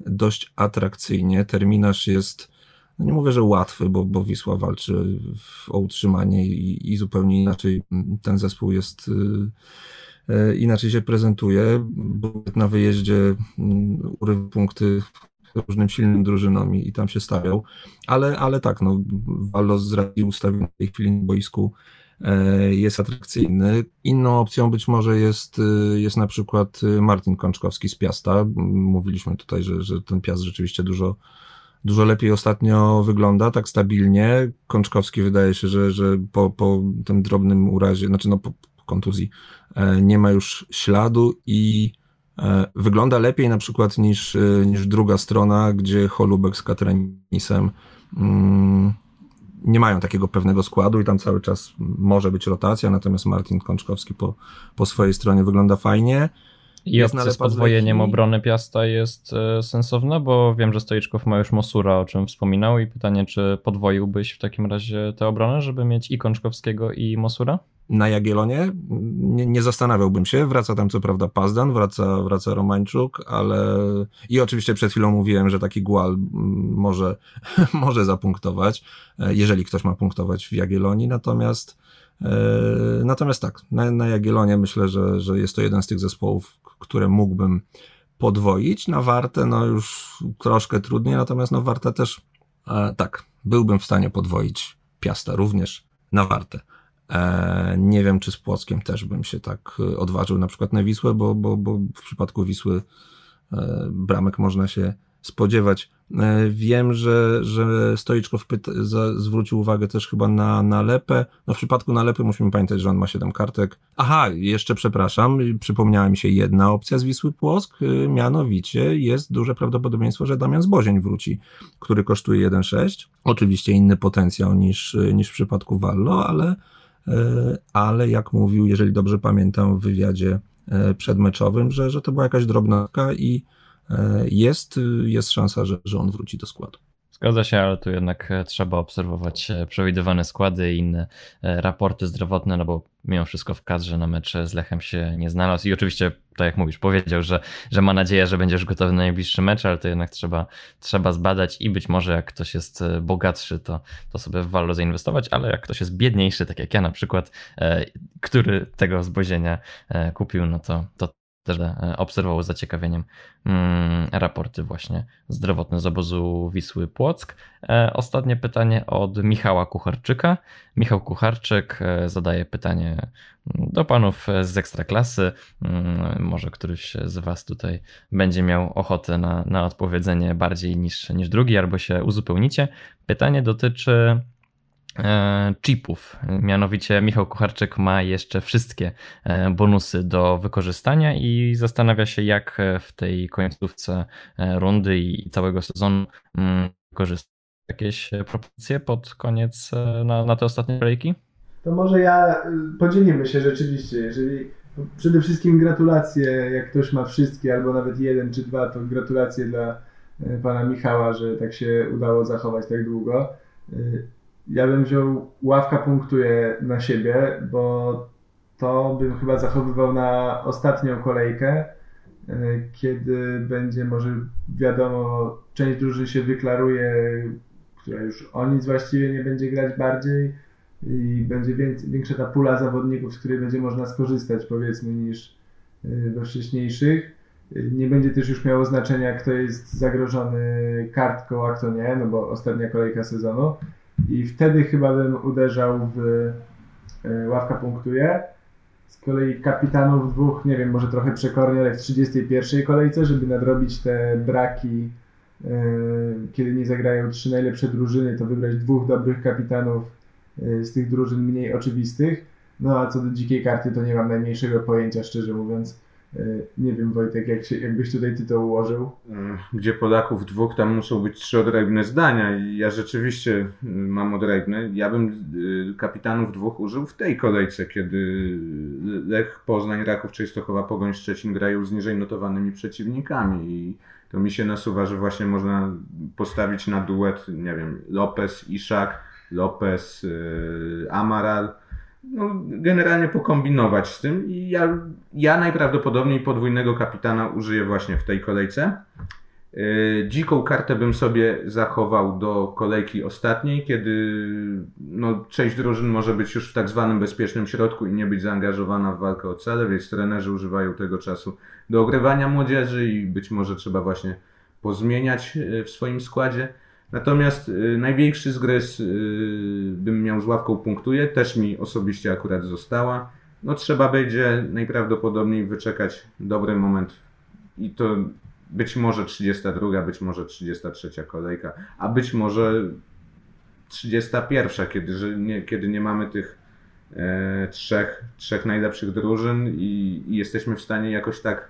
dość atrakcyjnie. Terminarz jest, no nie mówię, że łatwy, bo, bo Wisła walczy o utrzymanie i, i zupełnie inaczej ten zespół jest E, inaczej się prezentuje, bo na wyjeździe mm, urywa punkty różnym silnym drużynom i, i tam się stawiał, ale, ale tak, no, Wallo z racji ustawienia w tej chwili na boisku e, jest atrakcyjny. Inną opcją być może jest, e, jest na przykład Martin Kączkowski z Piasta. Mówiliśmy tutaj, że, że ten Piast rzeczywiście dużo, dużo lepiej ostatnio wygląda, tak stabilnie. Kączkowski wydaje się, że, że po, po tym drobnym urazie, znaczy no po, kontuzji, e, nie ma już śladu i e, wygląda lepiej na przykład niż, e, niż druga strona, gdzie Holubek z Katranisem mm, nie mają takiego pewnego składu i tam cały czas może być rotacja, natomiast Martin Kączkowski po, po swojej stronie wygląda fajnie. I opcja z podwojeniem obrony Piasta jest sensowna, bo wiem, że Stoiczków ma już Mosura, o czym wspominał i pytanie, czy podwoiłbyś w takim razie tę obronę, żeby mieć i Kączkowskiego i Mosura? na Jagiellonie. Nie, nie, zastanawiałbym się. Wraca tam co prawda Pazdan, wraca, wraca Romańczuk, ale i oczywiście przed chwilą mówiłem, że taki Gual może, [LAUGHS] może zapunktować, e, jeżeli ktoś ma punktować w Jagiellonii, natomiast e, natomiast tak, na, na Jagiellonie myślę, że, że jest to jeden z tych zespołów, które mógłbym podwoić. Na Wartę no już troszkę trudniej, natomiast na Wartę też e, tak, byłbym w stanie podwoić Piasta również na Wartę. E, nie wiem, czy z Płockiem też bym się tak e, odważył na przykład na Wisłę, bo, bo, bo w przypadku Wisły e, bramek można się spodziewać. Wiem, że, że Stoiczkow pyta, zwrócił uwagę też chyba na, na Lepę. No w przypadku na Lepy musimy pamiętać, że on ma 7 kartek. Aha, jeszcze przepraszam, przypomniała mi się jedna opcja z Wisły Płock, mianowicie jest duże prawdopodobieństwo, że Damian Zbozień wróci, który kosztuje 1,6. Oczywiście inny potencjał niż, niż w przypadku Wallo, ale E, ale jak mówił, jeżeli dobrze pamiętam, w wywiadzie e, przedmeczowym, że, że to była jakaś drobnaka i e, jest, jest szansa, że, że on wróci do składu. Zgadza się, ale tu jednak e, trzeba obserwować e, przewidywane składy i inne e, raporty zdrowotne, no bo mimo wszystko w kadrze na mecz z Lechem się nie znalazł i oczywiście, tak jak mówisz, powiedział, że, że ma nadzieję, że będziesz gotowy na najbliższy mecz, ale to jednak trzeba, trzeba zbadać i być może jak ktoś jest bogatszy, to, to sobie w Wallo zainwestować, ale jak ktoś jest biedniejszy, tak jak ja na przykład, który tego zbozienia kupił, no to, to też e, obserwował z zaciekawieniem mm, raporty właśnie zdrowotne z obozu Wisły Płock. E, ostatnie pytanie od Michała Kucharczyka. Michał Kucharczyk e, zadaje pytanie mm, do panów z ekstraklasy. Mm, może któryś z was tutaj będzie miał ochotę na, na odpowiedzenie bardziej niż, niż drugi, albo się uzupełnicie. Pytanie dotyczy chipów. Mianowicie Michał Kucharczyk ma jeszcze wszystkie e, bonusy do wykorzystania i zastanawia się, jak w tej końcówce e, rundy i całego sezonu mm, korzystać. Jakieś propozycje pod koniec na, na te ostatnie kolejki? To może ja podzielimy się rzeczywiście. Jeżeli przede wszystkim gratulacje, jak ktoś ma wszystkie, albo nawet jeden czy dwa, to gratulacje dla pana Michała, że tak się udało zachować tak długo ja bym wziął ławka punktuje na siebie, bo to bym chyba zachowywał na ostatnią kolejkę, e, kiedy będzie może wiadomo, część drużyn się wyklaruje, która już o nic właściwie nie będzie grać bardziej i będzie większa ta pula zawodników, z której będzie można skorzystać powiedzmy niż e, we wcześniejszych. E, nie będzie też już miało znaczenia, kto jest zagrożony kartką, a kto nie, no bo ostatnia kolejka sezonu. I wtedy chyba bym uderzał w e, ławka punktuje. Z kolei kapitanów dwóch, nie wiem, może trochę przekornie, ale w 31 kolejce, żeby nadrobić te braki, e, kiedy nie zagrają trzy najlepsze drużyny, to wybrać dwóch dobrych kapitanów e, z tych drużyn mniej oczywistych. No a co do dzikiej karty, to nie mam najmniejszego pojęcia, szczerze mówiąc. E, nie wiem, Wojtek, jak się, jakbyś tutaj tytuł ułożył? E, gdzie Polaków dwóch, tam muszą być trzy odrębne zdania. I ja rzeczywiście e, mam odrębne. Ja bym kapitanów dwóch użył w tej kolejce, kiedy Lech, Poznań, Raków, Częstochowa, Pogoń, Szczecin grają z niżej notowanymi przeciwnikami. I to mi się nasuwa, że właśnie można postawić na duet, nie wiem, Lopez, Iszak, Lopez, Amaral no, generalnie pokombinować z tym ja, ja najprawdopodobniej podwójnego kapitana użyję właśnie w tej kolejce. Yy, dziką kartę bym sobie zachował do kolejki ostatniej, kiedy no, część drużyn może być już w tak zwanym bezpiecznym środku i nie być zaangażowana w walkę o cele, więc trenerzy używają tego czasu do ogrywania młodzieży i być może trzeba właśnie pozmieniać yy, w swoim składzie. Natomiast y, największy zgryz y, bym miał z ławką punktuje, też mi osobiście akurat została. No trzeba będzie najprawdopodobniej wyczekać dobry moment i to być może 32, być może 33 kolejka, a być może 31, kiedy, że nie, kiedy nie mamy tych e, trzech, trzech najlepszych drużyn i, i, jesteśmy w stanie jakoś tak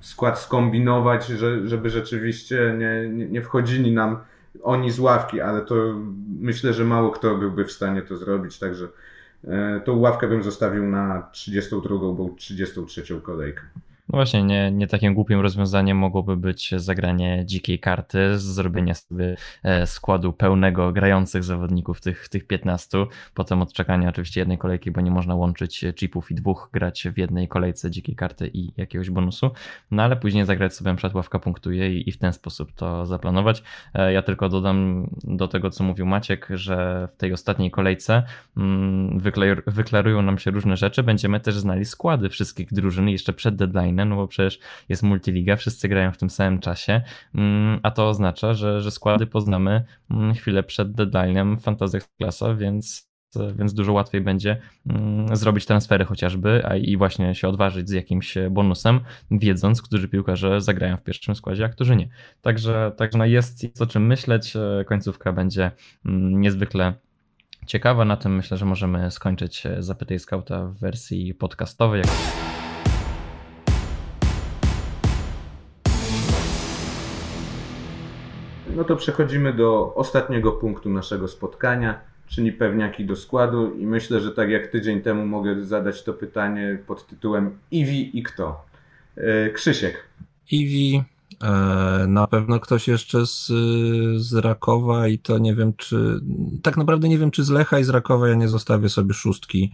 skład skombinować, że, żeby rzeczywiście nie, nie, nie wchodzili nam oni z ławki, ale to myślę, że mało kto byłby w stanie to zrobić, także e, tą ławkę bym zostawił na 32 bądź 33 kolejkę. No właśnie, nie, nie takim głupim rozwiązaniem mogłoby być zagranie dzikiej karty, zrobienie sobie e, składu pełnego grających zawodników, tych, tych 15, potem odczekanie oczywiście jednej kolejki, bo nie można łączyć chipów i dwóch grać w jednej kolejce dzikiej karty i jakiegoś bonusu, no ale później zagrać sobie na przykład ławka punktuje i, i w ten sposób to zaplanować. E, ja tylko dodam do tego, co mówił Maciek, że w tej ostatniej kolejce mm, wyklarują nam się różne rzeczy, będziemy też znali składy wszystkich drużyn jeszcze przed deadline no bo przecież jest multiliga, wszyscy grają w tym samym czasie, mm, a to oznacza, że, że składy poznamy mm, chwilę przed deadline'em Fantasy Klasa, więc więc dużo łatwiej będzie mm, zrobić transfery chociażby a i właśnie się odważyć z jakimś bonusem, wiedząc, którzy piłkarze zagrają w pierwszym składzie, a którzy nie. Także, także no jest, jest o czym myśleć. Końcówka będzie niezwykle ciekawa. Na tym myślę, że możemy skończyć Zapytaj Skauta w wersji podcastowej. No to przechodzimy do ostatniego punktu naszego spotkania, czyli pewniaki do składu i myślę, że tak jak tydzień temu mogę zadać to pytanie pod tytułem Iwi i kto? E, Krzysiek. Iwi E, na pewno ktoś jeszcze z, z Rakowa i to nie wiem, czy. Tak naprawdę nie wiem, czy z Lecha i z Rakowa ja nie zostawię sobie szóstki.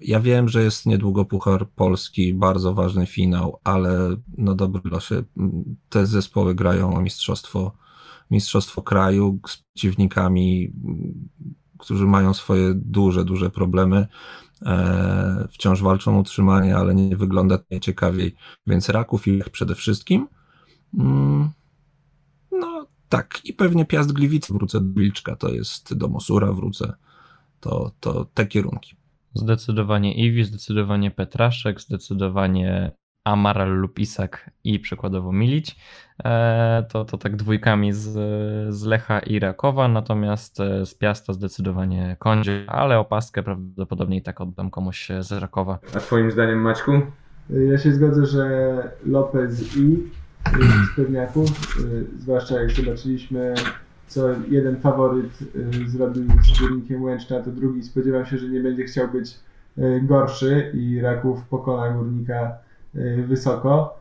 Ja wiem, że jest niedługo Puchar Polski, bardzo ważny finał, ale no dobry losie. Te zespoły grają o mistrzostwo, mistrzostwo kraju z przeciwnikami, którzy mają swoje duże, duże problemy. E, wciąż walczą o utrzymanie, ale nie wygląda to ciekawiej. Więc Raków ich przede wszystkim. Mm, no tak, i pewnie Piast Gliwice wrócę do Wilczka, to jest do Mosura wrócę. To, to te kierunki. Zdecydowanie Iwi, zdecydowanie Petraszek, zdecydowanie Amaral lub Isak i przykładowo Milić. E, to, to tak dwójkami z, z Lecha i Rakowa, natomiast e, z Piasta zdecydowanie Kondzie, ale opaskę prawdopodobnie i tak oddam komuś z Rakowa. A twoim zdaniem Maćku? Ja się zgodzę, że Lopez i [CLEARS THROAT] z pewniaków, zwłaszcza jak zobaczyliśmy co jeden faworyt y, zrobił z Górnikiem Łęczna, to drugi spodziewał się, że nie będzie chciał być y, gorszy i Raków pokona Górnika wysoko.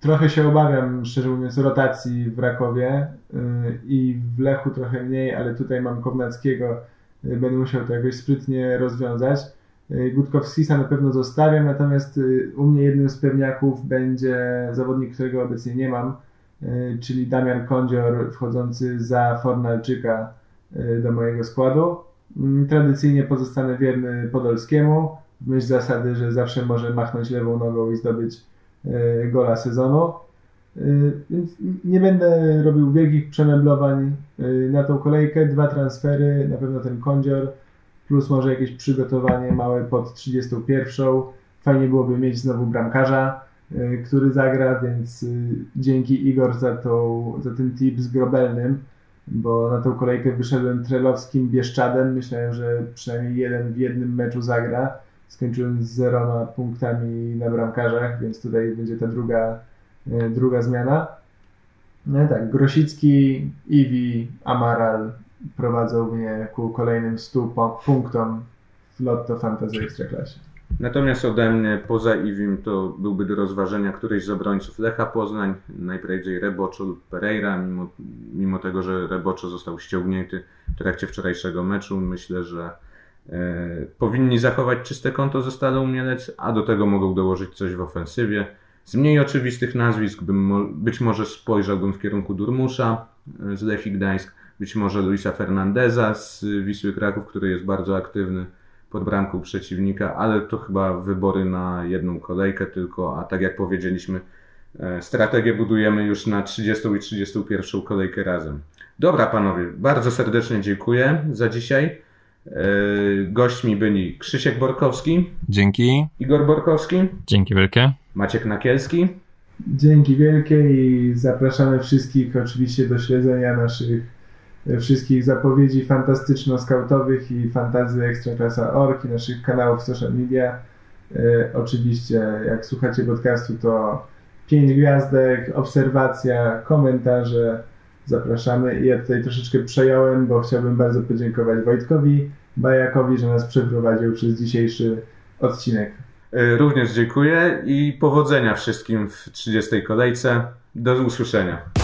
Trochę się obawiam, szczerze mówiąc, rotacji w Rakowie i w Lechu trochę mniej, ale tutaj mam Kownackiego, będę musiał to jakoś sprytnie rozwiązać. Gutkowskisa na pewno zostawiam, natomiast u mnie jednym z pewniaków będzie zawodnik, którego obecnie nie mam, czyli Damian Kondzior wchodzący za Fornalczyka do mojego składu. Tradycyjnie pozostanę wierny Podolskiemu, w myśl zasady, że zawsze może machnąć lewą nogą i zdobyć gola sezonu. Więc nie będę robił wielkich przemeblowań na tą kolejkę. Dwa transfery, na pewno ten Kondzior plus może jakieś przygotowanie małe pod 31. Fajnie byłoby mieć znowu bramkarza, który zagra, więc y, dzięki Igor za, tą, za ten tip z Grobelnym, bo na tą kolejkę wyszedłem Trelowskim Bieszczadem. Myślałem, że przynajmniej jeden w jednym meczu zagra. Skończyłem z zeroma punktami na bramkarzach, więc tutaj będzie ta druga, y, druga zmiana. No tak, Grosicki, Iwi, Amaral, prowadzą mnie ku kolejnym 100 punktom w Lotto Fantasy Ekstraklasie. Natomiast ode mnie poza Iwim to byłby do rozważenia któryś z obrońców Lecha Poznań, najprędzej Reboczo lub Pereira, mimo, mimo tego, że Reboczo został ściągnięty w trakcie wczorajszego meczu. Myślę, że e, powinni zachować czyste konto ze Stalą Mielec, a do tego mogą dołożyć coś w ofensywie. Z mniej oczywistych nazwisk bym być może spojrzałbym w kierunku Durmusza e, z Lechii Gdańsk, być może Luisa Fernandeza z Wisły Kraków, który jest bardzo aktywny pod bramką przeciwnika, ale to chyba wybory na jedną kolejkę tylko, a tak jak powiedzieliśmy, e, strategię budujemy już na 30 i 31 kolejkę razem. Dobra panowie, bardzo serdecznie dziękuję za dzisiaj. E, gośćmi byli Krzysiek Borkowski. Dzięki. Igor Borkowski. Dzięki wielkie. Maciek Nakielski. Dzięki wielkie i zapraszamy wszystkich oczywiście do śledzenia naszych wszystkich zapowiedzi fantastyczno-skautowych i fantazy Ekstraklasa.org i naszych kanałów social media. E, oczywiście, jak słuchacie podcastu, to pięć gwiazdek, obserwacja, komentarze. Zapraszamy. I ja tutaj troszeczkę przejąłem, bo chciałbym bardzo podziękować Wojtkowi Bajakowi, że nas przeprowadził przez dzisiejszy odcinek. E, również dziękuję i powodzenia wszystkim w 30. kolejce. Do usłyszenia.